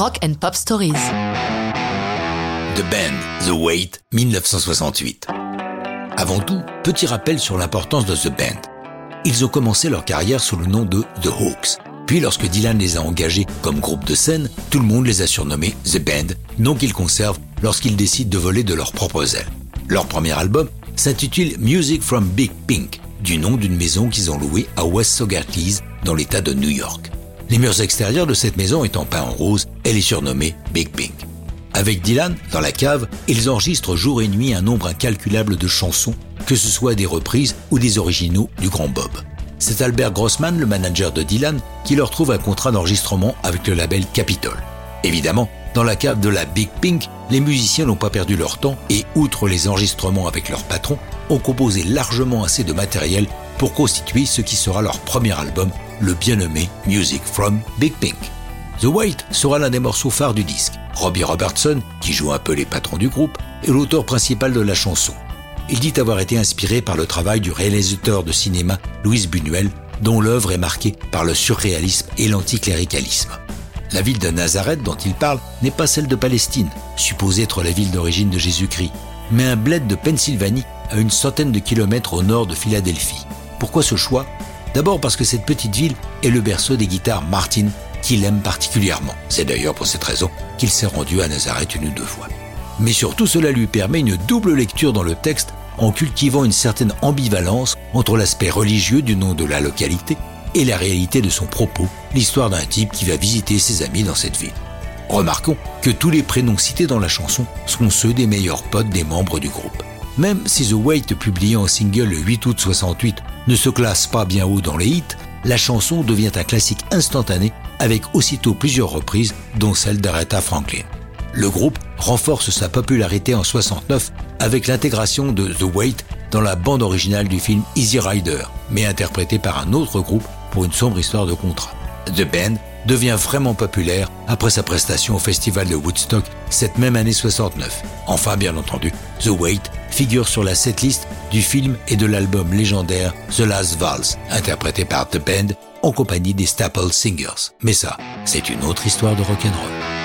Rock and Pop Stories. The Band, The Wait, 1968. Avant tout, petit rappel sur l'importance de The Band. Ils ont commencé leur carrière sous le nom de The Hawks. Puis lorsque Dylan les a engagés comme groupe de scène, tout le monde les a surnommés The Band, nom qu'ils conservent lorsqu'ils décident de voler de leurs propres ailes. Leur premier album s'intitule Music from Big Pink, du nom d'une maison qu'ils ont louée à West Socrates dans l'état de New York. Les murs extérieurs de cette maison étant peints en rose, elle est surnommée Big Pink. Avec Dylan, dans la cave, ils enregistrent jour et nuit un nombre incalculable de chansons, que ce soit des reprises ou des originaux du Grand Bob. C'est Albert Grossman, le manager de Dylan, qui leur trouve un contrat d'enregistrement avec le label Capitol. Évidemment, dans la cave de la Big Pink, les musiciens n'ont pas perdu leur temps et, outre les enregistrements avec leur patron, ont composé largement assez de matériel pour constituer ce qui sera leur premier album, le bien nommé Music from Big Pink. The White sera l'un des morceaux phares du disque. Robbie Robertson, qui joue un peu les patrons du groupe, est l'auteur principal de la chanson. Il dit avoir été inspiré par le travail du réalisateur de cinéma Louis Buñuel, dont l'œuvre est marquée par le surréalisme et l'anticléricalisme. La ville de Nazareth dont il parle n'est pas celle de Palestine, supposée être la ville d'origine de Jésus-Christ, mais un bled de Pennsylvanie à une centaine de kilomètres au nord de Philadelphie. Pourquoi ce choix? D'abord parce que cette petite ville est le berceau des guitares Martin qu'il aime particulièrement. C'est d'ailleurs pour cette raison qu'il s'est rendu à Nazareth une ou deux fois. Mais surtout cela lui permet une double lecture dans le texte en cultivant une certaine ambivalence entre l'aspect religieux du nom de la localité et la réalité de son propos, l'histoire d'un type qui va visiter ses amis dans cette ville. Remarquons que tous les prénoms cités dans la chanson sont ceux des meilleurs potes des membres du groupe. Même si The Wait, publié en single le 8 août 68, ne se classe pas bien haut dans les hits, la chanson devient un classique instantané avec aussitôt plusieurs reprises, dont celle d'Aretha Franklin. Le groupe renforce sa popularité en 69 avec l'intégration de The Wait dans la bande originale du film Easy Rider, mais interprétée par un autre groupe pour une sombre histoire de contrat. The Band devient vraiment populaire après sa prestation au festival de Woodstock cette même année 69. Enfin, bien entendu, The Wait figure sur la setlist du film et de l'album légendaire The Last Vals, interprété par The Band en compagnie des Staple Singers. Mais ça, c'est une autre histoire de rock'n'roll.